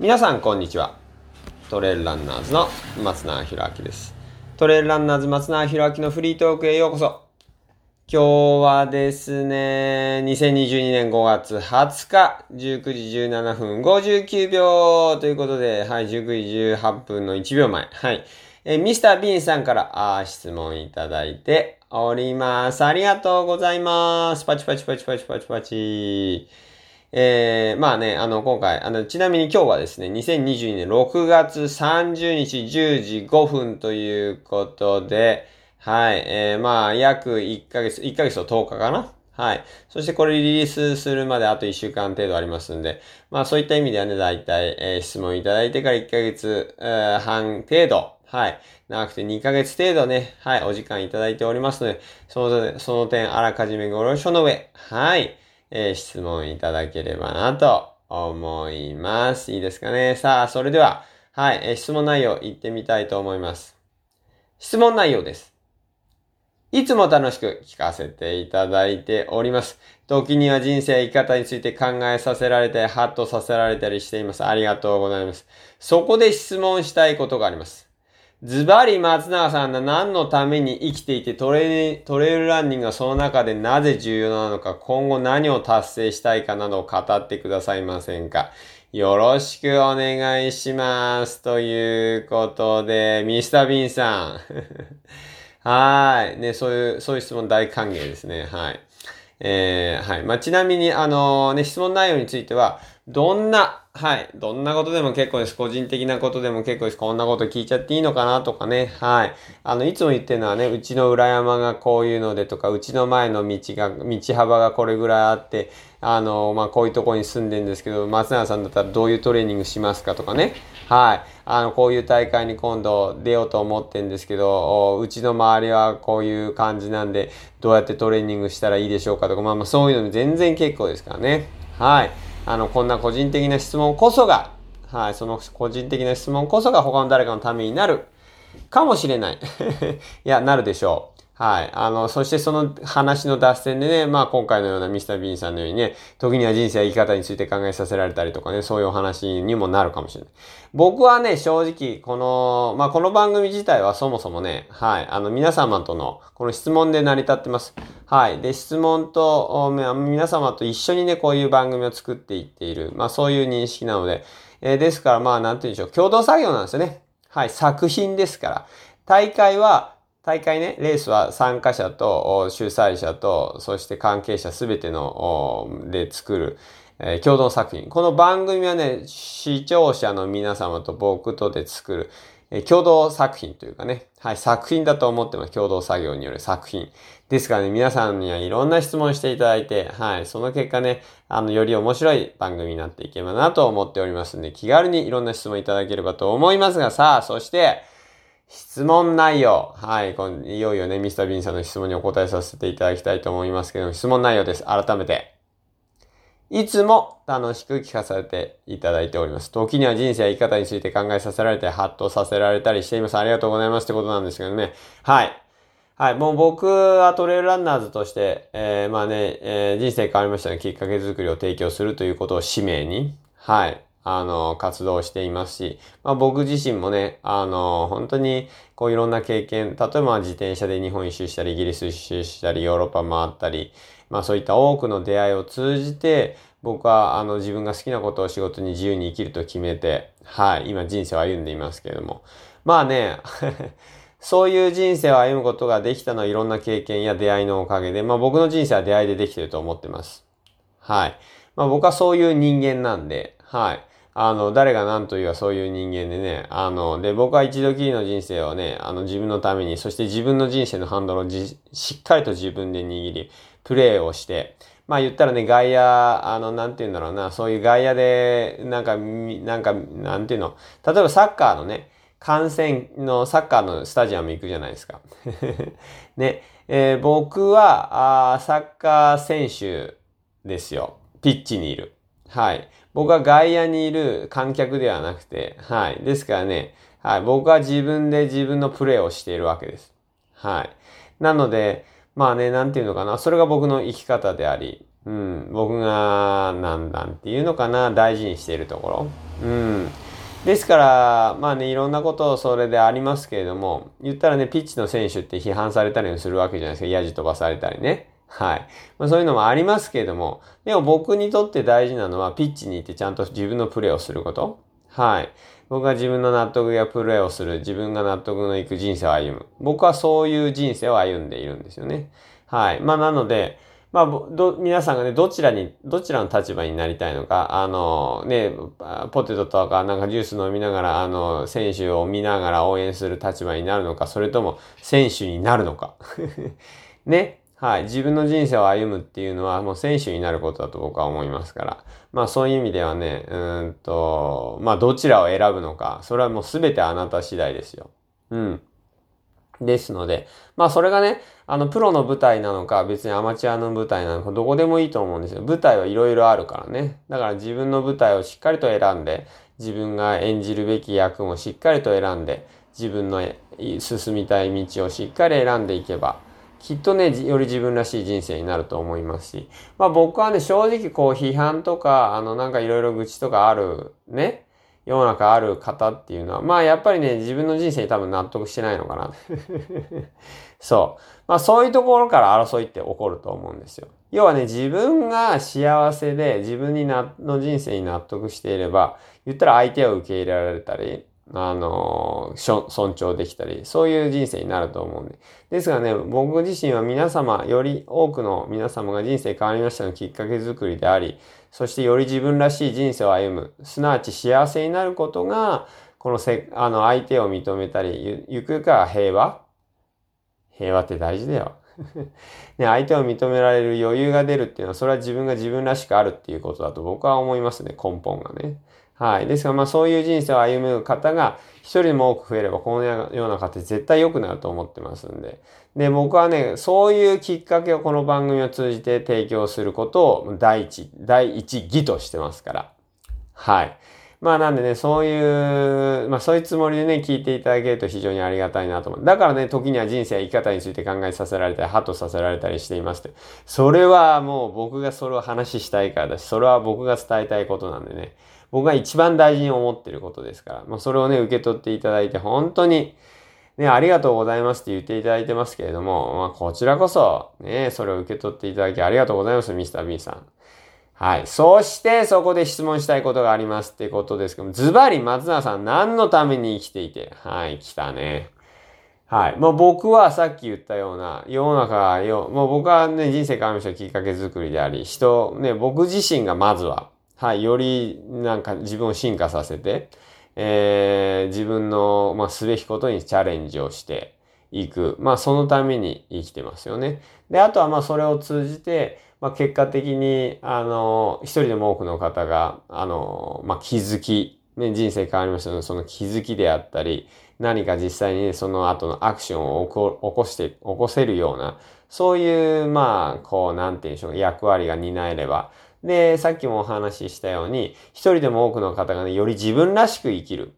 皆さんこんにちはトレイルランナーズの松永博明ですトレイルランナーズ松永博明のフリートークへようこそ今日はですね、2022年5月20日、19時17分59秒ということで、はい、19時18分の1秒前、はい、えミスター・ビーンさんからあ質問いただいております。ありがとうございます。パチパチパチパチパチパチ。えー、まあね、あの、今回、あの、ちなみに今日はですね、2022年6月30日10時5分ということで、はい、えー、まあ、約1ヶ月、1ヶ月と10日かな？はい。そしてこれリリースするまであと1週間程度ありますんで、まあそういった意味ではね、だいたい、えー、質問いただいてから1ヶ月、えー、半程度、はい。長くて2ヶ月程度ね、はい、お時間いただいておりますので、その、その点、あらかじめご了承の上、はい。えー、質問いただければなと思います。いいですかね？さあ、それでは、はい、えー、質問内容いってみたいと思います。質問内容です。いつも楽しく聞かせていただいております。時には人生生き方について考えさせられて、ハッとさせられたりしています。ありがとうございます。そこで質問したいことがあります。ズバリ松永さんが何のために生きていてトレトレイルランニングがその中でなぜ重要なのか、今後何を達成したいかなどを語ってくださいませんか。よろしくお願いします。ということで、ミスター・ビンさん。はい。ね、そういう、そういう質問大歓迎ですね。はい。えー、はい。まあ、ちなみに、あのー、ね、質問内容については、どんな、はい。どんなことでも結構です。個人的なことでも結構です。こんなこと聞いちゃっていいのかなとかね。はい。あの、いつも言ってるのはね、うちの裏山がこういうのでとか、うちの前の道が、道幅がこれぐらいあって、あの、まあ、こういうとこに住んでるんですけど、松永さんだったらどういうトレーニングしますかとかね。はい。あの、こういう大会に今度出ようと思ってるんですけど、うちの周りはこういう感じなんで、どうやってトレーニングしたらいいでしょうかとか、まあまあそういうの全然結構ですからね。はい。あの、こんな個人的な質問こそが、はい、その個人的な質問こそが他の誰かのためになるかもしれない。いや、なるでしょう。はい。あの、そしてその話の脱線でね、まあ今回のようなミスター・ビーンさんのようにね、時には人生や生き方について考えさせられたりとかね、そういうお話にもなるかもしれない。僕はね、正直、この、まあこの番組自体はそもそもね、はい、あの皆様との、この質問で成り立ってます。はい。で、質問と、皆様と一緒にね、こういう番組を作っていっている、まあそういう認識なので、えー、ですからまあなんて言うんでしょう、共同作業なんですよね。はい、作品ですから。大会は、大会ね、レースは参加者と主催者と、そして関係者すべての、で作る、えー、共同作品。この番組はね、視聴者の皆様と僕とで作る、えー、共同作品というかね、はい、作品だと思ってます。共同作業による作品。ですからね、皆さんにはいろんな質問していただいて、はい、その結果ね、あの、より面白い番組になっていけばなと思っておりますので、気軽にいろんな質問いただければと思いますが、さあ、そして、質問内容。はい。いよいよね、ミスター・ビンさんの質問にお答えさせていただきたいと思いますけども、質問内容です。改めて。いつも楽しく聞かせていただいております。時には人生や生き方について考えさせられて、ハッとさせられたりしています。ありがとうございますってことなんですけどね。はい。はい。もう僕はトレイルランナーズとして、えー、まあね、えー、人生変わりましたね。きっかけ作りを提供するということを使命に、はい。あの、活動していますし、まあ僕自身もね、あの、本当にこういろんな経験、例えば自転車で日本一周したり、イギリス一周したり、ヨーロッパ回ったり、まあそういった多くの出会いを通じて、僕はあの自分が好きなことを仕事に自由に生きると決めて、はい、今人生を歩んでいますけれども。まあね、そういう人生を歩むことができたのはいろんな経験や出会いのおかげで、まあ僕の人生は出会いでできてると思ってます。はい。まあ僕はそういう人間なんで、はい。あの、誰が何と言うかそういう人間でね、あの、で、僕は一度きりの人生をね、あの、自分のために、そして自分の人生のハンドルをしっかりと自分で握り、プレイをして、まあ言ったらね、外野、あの、なんて言うんだろうな、そういう外野で、なんか、なんか、なんていうの、例えばサッカーのね、観戦のサッカーのスタジアム行くじゃないですか。ね、えー、僕はあ、サッカー選手ですよ。ピッチにいる。はい。僕は外野にいる観客ではなくて、はい。ですからね、はい。僕は自分で自分のプレーをしているわけです。はい。なので、まあね、なんていうのかな。それが僕の生き方であり、うん、僕が、なんだんっていうのかな、大事にしているところ。うん。ですから、まあね、いろんなことをそれでありますけれども、言ったらね、ピッチの選手って批判されたりするわけじゃないですか。ヤジ飛ばされたりね。はい。まあ、そういうのもありますけれども、でも僕にとって大事なのは、ピッチに行ってちゃんと自分のプレーをすること。はい。僕が自分の納得やプレーをする、自分が納得のいく人生を歩む。僕はそういう人生を歩んでいるんですよね。はい。まあ、なので、まあ、ど、皆さんがね、どちらに、どちらの立場になりたいのか、あの、ね、ポテトとかなんかジュース飲みながら、あの、選手を見ながら応援する立場になるのか、それとも選手になるのか。ね。はい。自分の人生を歩むっていうのはもう選手になることだと僕は思いますから。まあそういう意味ではね、うんと、まあどちらを選ぶのか、それはもう全てあなた次第ですよ。うん。ですので、まあそれがね、あの、プロの舞台なのか、別にアマチュアの舞台なのか、どこでもいいと思うんですよ。舞台はいろいろあるからね。だから自分の舞台をしっかりと選んで、自分が演じるべき役もしっかりと選んで、自分の進みたい道をしっかり選んでいけば、きっとね、より自分らしい人生になると思いますし、まあ僕はね、正直こう批判とか、あのなんかいろいろ愚痴とかあるね、世の中ある方っていうのは、まあやっぱりね、自分の人生に多分納得してないのかな。そう。まあそういうところから争いって起こると思うんですよ。要はね、自分が幸せで自分になの人生に納得していれば、言ったら相手を受け入れられたり、あの、尊重できたり、そういう人生になると思うんで。ですがね、僕自身は皆様、より多くの皆様が人生変わりましたのきっかけづくりであり、そしてより自分らしい人生を歩む、すなわち幸せになることが、このせ、あの、相手を認めたり、ゆ、ゆくか平和？平和って大事だよ。ね、相手を認められる余裕が出るっていうのは、それは自分が自分らしくあるっていうことだと僕は思いますね、根本がね。はい。ですが、まあそういう人生を歩む方が一人でも多く増えれば、このような方絶対良くなると思ってますんで。で、僕はね、そういうきっかけをこの番組を通じて提供することを第一、第一義としてますから。はい。まあなんでね、そういう、まあそういうつもりでね、聞いていただけると非常にありがたいなと思う。だからね、時には人生や生き方について考えさせられたり、ハッとさせられたりしていますって。それはもう僕がそれを話したいからだし、それは僕が伝えたいことなんでね。僕が一番大事に思ってることですから、まあ、それをね、受け取っていただいて、本当に、ね、ありがとうございますって言っていただいてますけれども、まあ、こちらこそ、ね、それを受け取っていただきありがとうございます、ミスター B さん。はい。そして、そこで質問したいことがありますってことですけども、ズバリ松永さん何のために生きていてはい、来たね。はい。まあ僕はさっき言ったような、世の中よ、もう僕はね、人生変わりましたきっかけ作りであり、人、ね、僕自身がまずは、はい、よりなんか自分を進化させて、えー、自分の、まあ、すべきことにチャレンジをしていく。まあ、そのために生きてますよね。で、あとはまあ、それを通じて、まあ、結果的に、あの、一人でも多くの方が、あの、まあ、気づき、ね、人生変わりましたので、その気づきであったり、何か実際にその後のアクションを起こして、起こせるような、そういう、まあ、こう、なんていうんでしょう、役割が担えれば、で、さっきもお話ししたように、一人でも多くの方がね、より自分らしく生きる。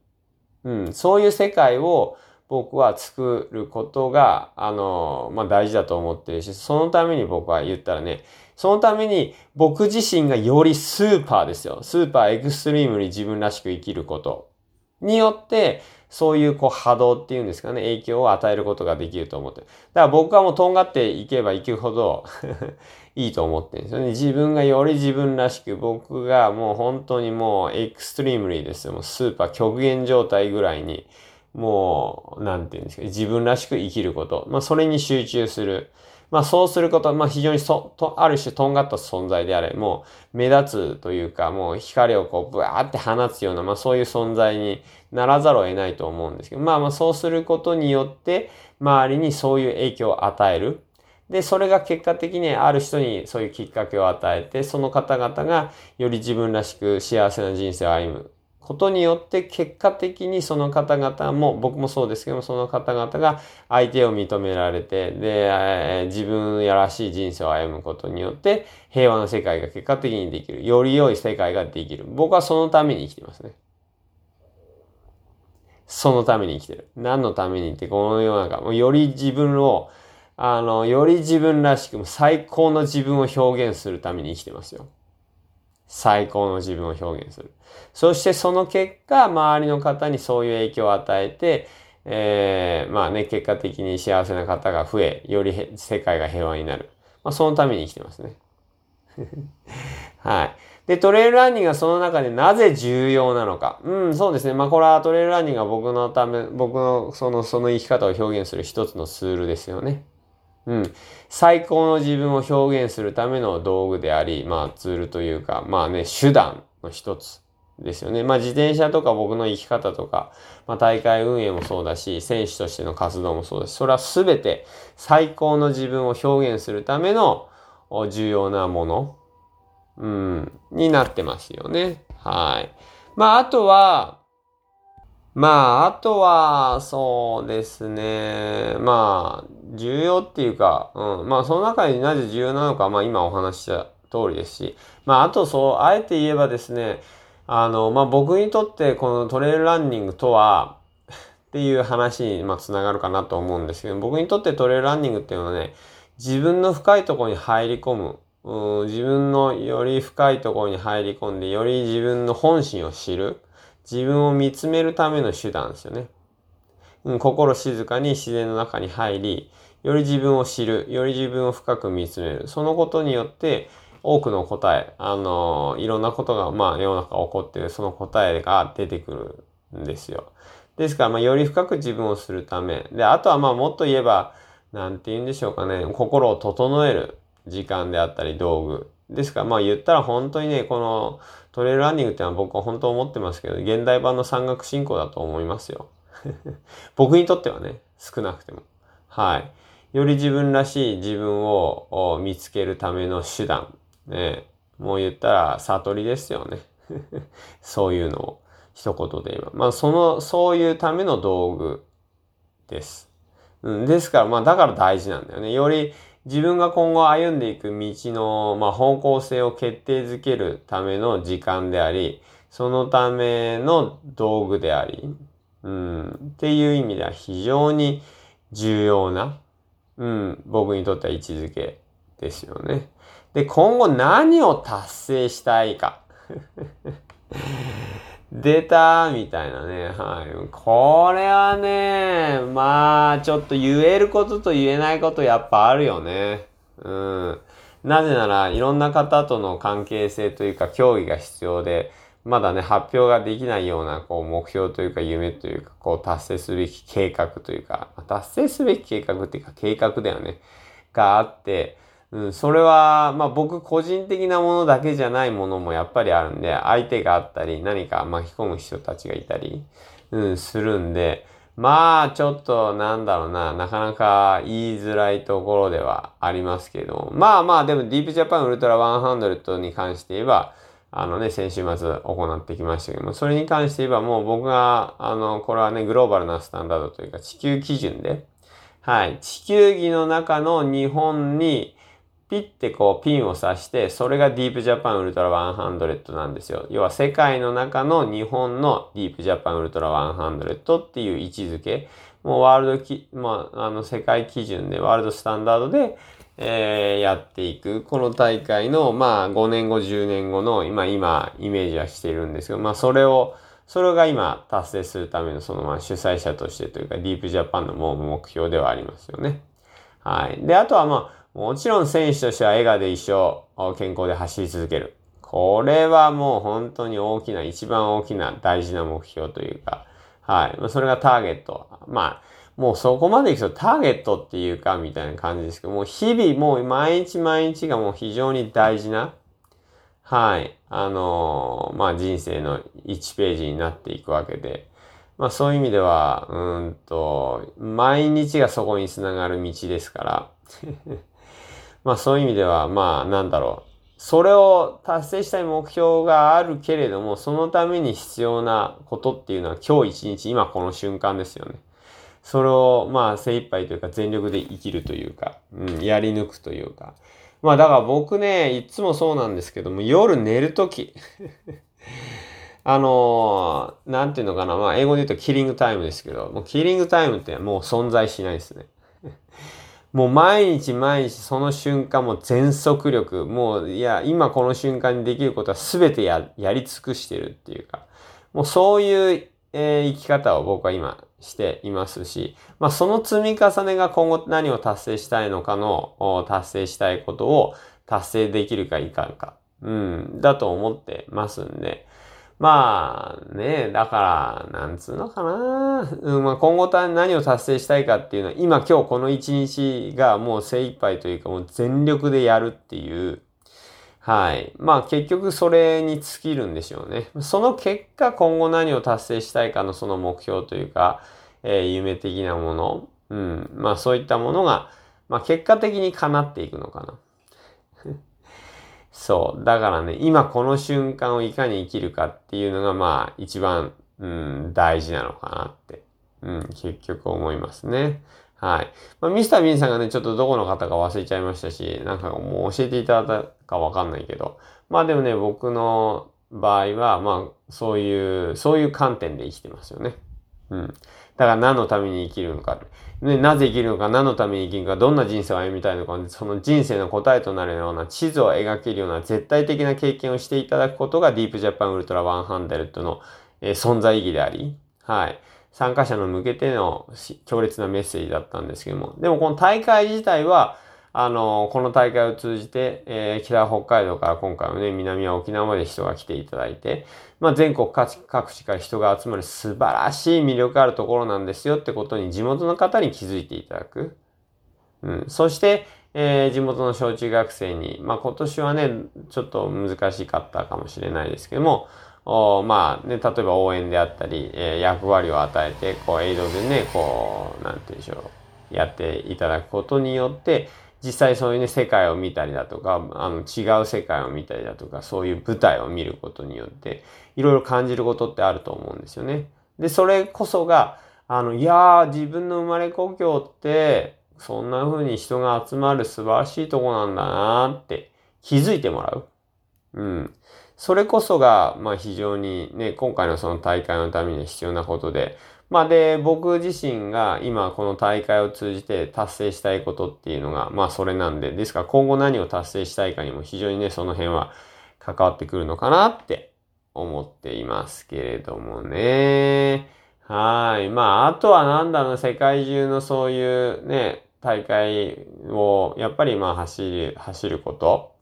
うん、そういう世界を僕は作ることが、あの、まあ、大事だと思ってるし、そのために僕は言ったらね、そのために僕自身がよりスーパーですよ。スーパーエクストリームに自分らしく生きることによって、そういうこう波動っていうんですかね、影響を与えることができると思ってる。だから僕はもうとんがっていけばいくほど いいと思ってるんですよね。自分がより自分らしく、僕がもう本当にもうエクストリームリーですよ。もうスーパー極限状態ぐらいに、もう、なんていうんですか、自分らしく生きること。まあそれに集中する。まあそうすること、まあ非常にそ、と、ある種とんがった存在であれ、もう目立つというか、もう光をこうブワーって放つような、まあそういう存在にならざるを得ないと思うんですけど、まあまあそうすることによって、周りにそういう影響を与える。で、それが結果的にある人にそういうきっかけを与えて、その方々がより自分らしく幸せな人生を歩むことによって結果的にその方々も、僕もそうですけども、その方々が相手を認められて、で、自分やらしい人生を歩むことによって平和な世界が結果的にできる。より良い世界ができる。僕はそのために生きてますね。そのために生きてる。何のためにって、この世の中、もうより自分をあの、より自分らしく、最高の自分を表現するために生きてますよ。最高の自分を表現する。そしてその結果、周りの方にそういう影響を与えて、えー、まあね、結果的に幸せな方が増え、より世界が平和になる。まあ、そのために生きてますね。はい。で、トレイルランニングはその中でなぜ重要なのか。うん、そうですね。まあ、これはトレイルランニングは僕のため、僕のその、その生き方を表現する一つのツールですよね。うん。最高の自分を表現するための道具であり、まあ、ツールというか、まあね、手段の一つですよね。まあ、自転車とか僕の生き方とか、まあ、大会運営もそうだし、選手としての活動もそうだし、それはすべて最高の自分を表現するための重要なものうん、になってますよね。はい。まあ、あとは、まあ、あとは、そうですね。まあ、重要っていうか、うん。まあ、その中になぜ重要なのか、まあ、今お話しした通りですし、まあ、あと、そう、あえて言えばですね、あの、まあ、僕にとってこのトレイルランニングとは、っていう話に、まあ、つながるかなと思うんですけど、僕にとってトレイルランニングっていうのはね、自分の深いところに入り込む。うん、自分のより深いところに入り込んで、より自分の本心を知る。自分を見つめるための手段ですよね。うん、心静かに自然の中に入り、より自分を知る。より自分を深く見つめる。そのことによって、多くの答え、あのいろんなことが、まあ、世の中起こってる、その答えが出てくるんですよ。ですから、まあ、より深く自分をするため。で、あとは、まあ、もっと言えば、なんて言うんでしょうかね。心を整える。時間であったり道具。ですからまあ言ったら本当にね、このトレイルランニングってのは僕は本当思ってますけど、現代版の山岳信仰だと思いますよ。僕にとってはね、少なくても。はい。より自分らしい自分を見つけるための手段。ね、もう言ったら悟りですよね。そういうのを一言で言えば。まあその、そういうための道具です。うん、ですからまあだから大事なんだよね。より自分が今後歩んでいく道の、まあ、方向性を決定づけるための時間であり、そのための道具であり、うん、っていう意味では非常に重要な、うん、僕にとっては位置づけですよね。で、今後何を達成したいか。出たみたいなね。はい。これはね、まあ、ちょっと言えることと言えないことやっぱあるよね。うん。なぜなら、いろんな方との関係性というか、協議が必要で、まだね、発表ができないような、こう、目標というか、夢というか、こう、達成すべき計画というか、達成すべき計画っていうか、計画だよね。があって、うん、それは、まあ僕個人的なものだけじゃないものもやっぱりあるんで、相手があったり、何か巻き込む人たちがいたり、うん、するんで、まあちょっとなんだろうな、なかなか言いづらいところではありますけど、まあまあでもディープジャパンウルトラ100に関して言えば、あのね、先週末行ってきましたけども、それに関して言えばもう僕が、あの、これはね、グローバルなスタンダードというか地球基準で、はい、地球儀の中の日本に、ピッてこうピンを刺して、それがディープジャパンウルトラ100なんですよ。要は世界の中の日本のディープジャパンウルトラ100っていう位置づけ。もうワールドき、まあ、あの世界基準で、ワールドスタンダードで、えー、やっていく。この大会の、まあ、5年後、10年後の、今、今、イメージはしているんですけど、まあ、それを、それが今、達成するための、その、まあ、主催者としてというか、ディープジャパンのもう目標ではありますよね。はい。で、あとは、まあ、もちろん選手としては笑顔で一生健康で走り続ける。これはもう本当に大きな、一番大きな大事な目標というか、はい。それがターゲット。まあ、もうそこまで行くとターゲットっていうかみたいな感じですけど、もう日々もう毎日毎日がもう非常に大事な、はい。あのー、まあ人生の1ページになっていくわけで、まあそういう意味では、うんと、毎日がそこにつながる道ですから、まあそういう意味では、まあなんだろう。それを達成したい目標があるけれども、そのために必要なことっていうのは今日一日、今この瞬間ですよね。それをまあ精一杯というか全力で生きるというか、うん、やり抜くというか。まあだから僕ね、いつもそうなんですけども、夜寝るとき あのー、なんていうのかな、まあ英語で言うとキリングタイムですけど、もうキリングタイムってもう存在しないですね。もう毎日毎日その瞬間も全速力、もういや、今この瞬間にできることは全てやり尽くしてるっていうか、もうそういう、えー、生き方を僕は今していますし、まあその積み重ねが今後何を達成したいのかの達成したいことを達成できるかいかんか、うん、だと思ってますんで、まあね、だから、なんつうのかな。うん、まあ、今後何を達成したいかっていうのは、今今日この一日がもう精一杯というか、もう全力でやるっていう、はい。まあ結局それに尽きるんでしょうね。その結果今後何を達成したいかのその目標というか、えー、夢的なもの、うん。まあそういったものが、まあ結果的に叶っていくのかな。そう。だからね、今この瞬間をいかに生きるかっていうのが、まあ、一番、うん、大事なのかなって、うん、結局思いますね。はい。まあ、ミスター・ビンさんがね、ちょっとどこの方か忘れちゃいましたし、なんかもう教えていただいたかわかんないけど、まあでもね、僕の場合は、まあ、そういう、そういう観点で生きてますよね。うん。だから何のために生きるのか。ね、なぜ生きるのか、何のために生きるのか、どんな人生を歩みたいのか、その人生の答えとなるような地図を描けるような絶対的な経験をしていただくことがディープジャパンウルトラ100の、えー、存在意義であり、はい。参加者の向けての強烈なメッセージだったんですけども、でもこの大会自体は、あの、この大会を通じて、えー、北北海道から今回はね、南は沖縄まで人が来ていただいて、まあ、全国各地から人が集まる素晴らしい魅力あるところなんですよってことに地元の方に気づいていただく。うん。そして、えー、地元の小中学生に、まあ、今年はね、ちょっと難しかったかもしれないですけども、おまあね、例えば応援であったり、えー、役割を与えて、こう、エイドでね、こう、なんて言うんでしょう、やっていただくことによって、実際そういうね、世界を見たりだとか、あの、違う世界を見たりだとか、そういう舞台を見ることによって、いろいろ感じることってあると思うんですよね。で、それこそが、あの、いやー、自分の生まれ故郷って、そんな風に人が集まる素晴らしいとこなんだなーって気づいてもらう。うん。それこそが、まあ非常にね、今回のその大会のために必要なことで、まあで、僕自身が今この大会を通じて達成したいことっていうのが、まあそれなんで、ですから今後何を達成したいかにも非常にね、その辺は関わってくるのかなって思っていますけれどもね。はい。まあ、あとはなんだろう、世界中のそういうね、大会をやっぱりまあ走る、走ること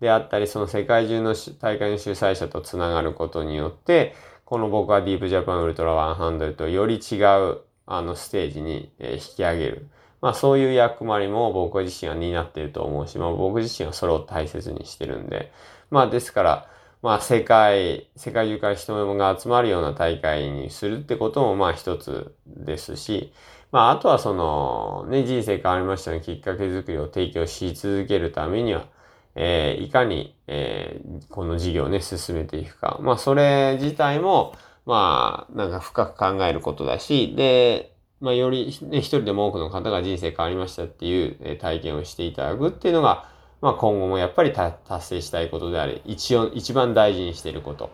であったり、その世界中の大会の主催者とつながることによって、この僕はディープジャパンウルトラ100とより違うあのステージに引き上げる。まあそういう役割も僕自身は担っていると思うし、まあ僕自身はそれを大切にしてるんで。まあですから、まあ世界、世界中から人が集まるような大会にするってこともまあ一つですし、まああとはそのね、人生変わりましたのきっかけづくりを提供し続けるためには、えー、いかに、えー、この事業をね、進めていくか。まあ、それ自体も、まあ、なんか深く考えることだし、で、まあ、より、ね、一人でも多くの方が人生変わりましたっていう、体験をしていただくっていうのが、まあ、今後もやっぱり達成したいことであり、一応、一番大事にしていること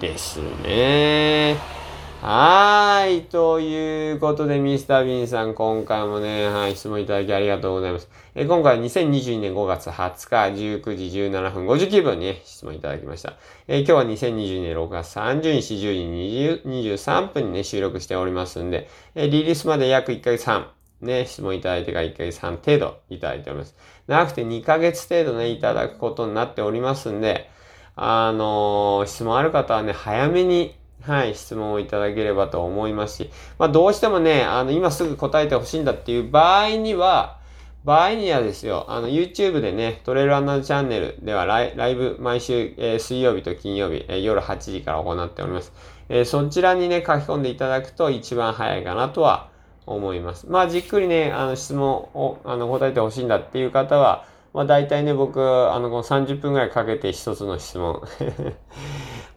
ですね。はい。ということで、ミスター・ビンさん、今回もね、はい、質問いただきありがとうございます。え今回は2022年5月20日、19時17分59分に、ね、質問いただきました。え今日は2022年6月30日、10時23分にね、収録しておりますんで、えリリースまで約1ヶ月半、ね、質問いただいてから1ヶ月半程度いただいております。長くて2ヶ月程度ね、いただくことになっておりますんで、あのー、質問ある方はね、早めにはい、質問をいただければと思いますし、まあ、どうしてもね、あの、今すぐ答えてほしいんだっていう場合には、場合にはですよ、あの、YouTube でね、トレイルアナチャンネルではライライブ、毎週、えー、水曜日と金曜日、えー、夜8時から行っております。えー、そちらにね、書き込んでいただくと一番早いかなとは思います。まあ、じっくりね、あの、質問を、あの、答えてほしいんだっていう方は、まあ、大体ね、僕、あの、この30分くらいかけて一つの質問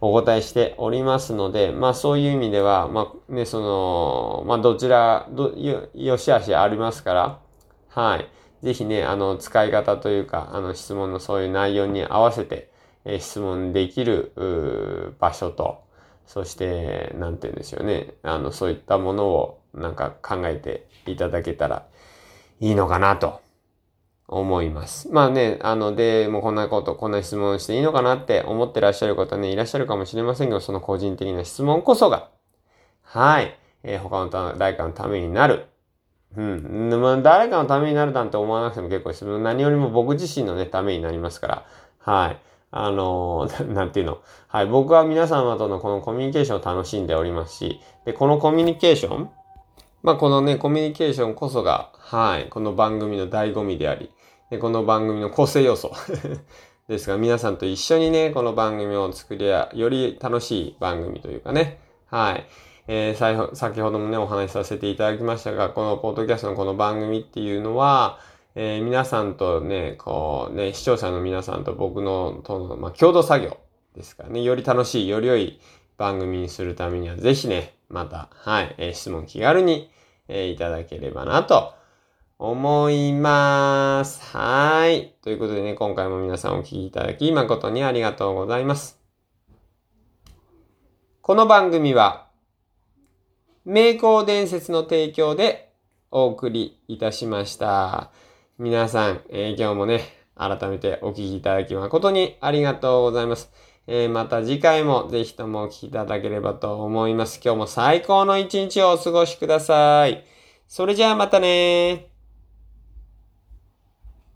お答えしておりますので、まあそういう意味では、まあね、その、まあどちら、ど、よ、しあしありますから、はい。ぜひね、あの、使い方というか、あの、質問のそういう内容に合わせて、え、質問できる、場所と、そして、なんて言うんでしょうね。あの、そういったものを、なんか考えていただけたらいいのかなと思います。まあね、あの、で、もうこんなこと、こんな質問していいのかなって思ってらっしゃる方ね、いらっしゃるかもしれませんけど、その個人的な質問こそが、はい、えー、他の誰かのためになる。うん。まあ、誰かのためになるなんて思わなくても結構です。何よりも僕自身のね、ためになりますから。はい。あのー、なんていうの。はい。僕は皆様とのこのコミュニケーションを楽しんでおりますし、で、このコミュニケーション、まあ、このね、コミュニケーションこそが、はい。この番組の醍醐味であり、でこの番組の構成要素。ですが、皆さんと一緒にね、この番組を作りや、より楽しい番組というかね、はい。えー、先ほどもね、お話しさせていただきましたが、このポッドキャストのこの番組っていうのは、えー、皆さんとね、こうね、視聴者の皆さんと僕の、との、まあ、共同作業ですからね、より楽しい、より良い番組にするためには、ぜひね、また、はい、えー、質問気軽に、えー、いただければなと思います。はい。ということでね、今回も皆さんお聴きいただき誠にありがとうございます。この番組は、名工伝説の提供でお送りいたしました。皆さん、えー、今日もね、改めてお聞きいただき誠にありがとうございます。えー、また次回もぜひともお聞きいただければと思います。今日も最高の一日をお過ごしください。それじゃあまたね